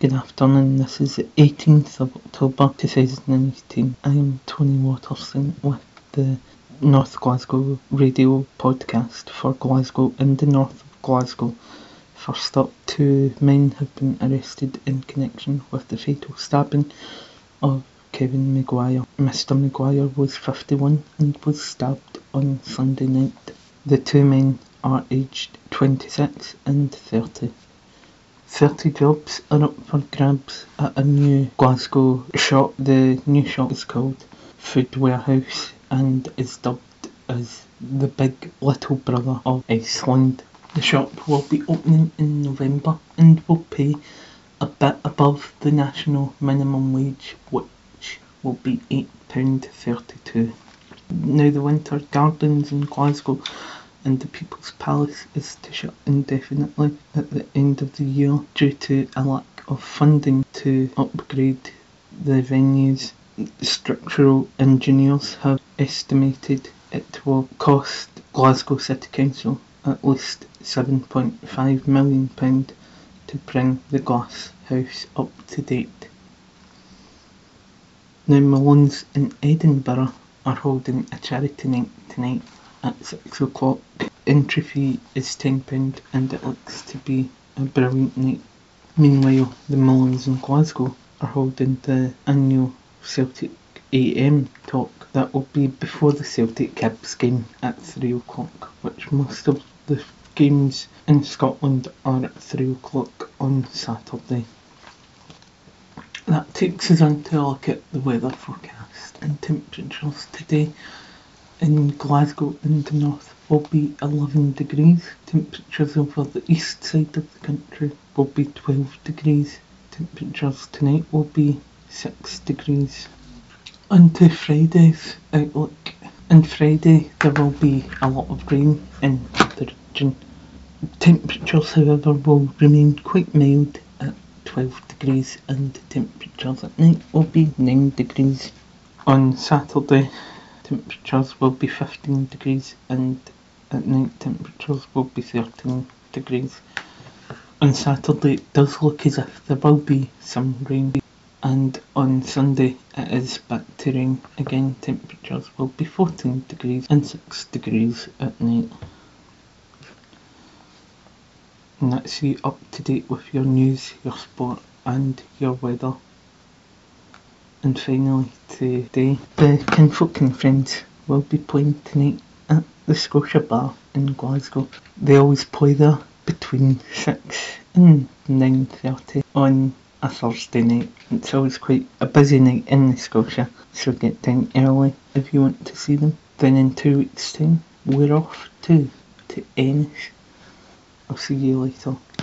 Good afternoon, this is the 18th of October 2018. I am Tony Watterson with the North Glasgow Radio podcast for Glasgow and the north of Glasgow. First up, two men have been arrested in connection with the fatal stabbing of Kevin Maguire. Mr Maguire was 51 and was stabbed on Sunday night. The two men are aged 26 and 30. 30 jobs are up for grabs at a new Glasgow shop. The new shop is called Food Warehouse and is dubbed as the big little brother of Iceland. The shop will be opening in November and will pay a bit above the national minimum wage, which will be £8.32. Now, the Winter Gardens in Glasgow and the People's Palace is to shut indefinitely at the end of the year due to a lack of funding to upgrade the venues. Structural engineers have estimated it will cost Glasgow City Council at least £7.5 million to bring the glass house up to date. Now Malone's in Edinburgh are holding a charity night tonight at 6 o'clock. Entry fee is £10 and it looks to be a brilliant night. Meanwhile, the Mullins in Glasgow are holding the annual Celtic AM talk that will be before the Celtic Hibs game at 3 o'clock, which most of the games in Scotland are at 3 o'clock on Saturday. That takes us on to look at the weather forecast and temperatures today in Glasgow in the north will be 11 degrees. Temperatures over the east side of the country will be 12 degrees. Temperatures tonight will be 6 degrees. On to Friday's outlook. On Friday there will be a lot of rain in the region. Temperatures however will remain quite mild at 12 degrees and temperatures at night will be 9 degrees. On Saturday temperatures will be 15 degrees and at night temperatures will be 13 degrees. On Saturday it does look as if there will be some rain and on Sunday it is back to rain again temperatures will be 14 degrees and 6 degrees at night. And that's you up to date with your news, your sport and your weather. And finally today, the Kinfolk and Friends will be playing tonight at the Scotia Bar in Glasgow. They always play there between 6 and 9.30 on a Thursday night. It's always quite a busy night in the Scotia, so get down early if you want to see them. Then in two weeks' time, we're off to, to Ennis. I'll see you later.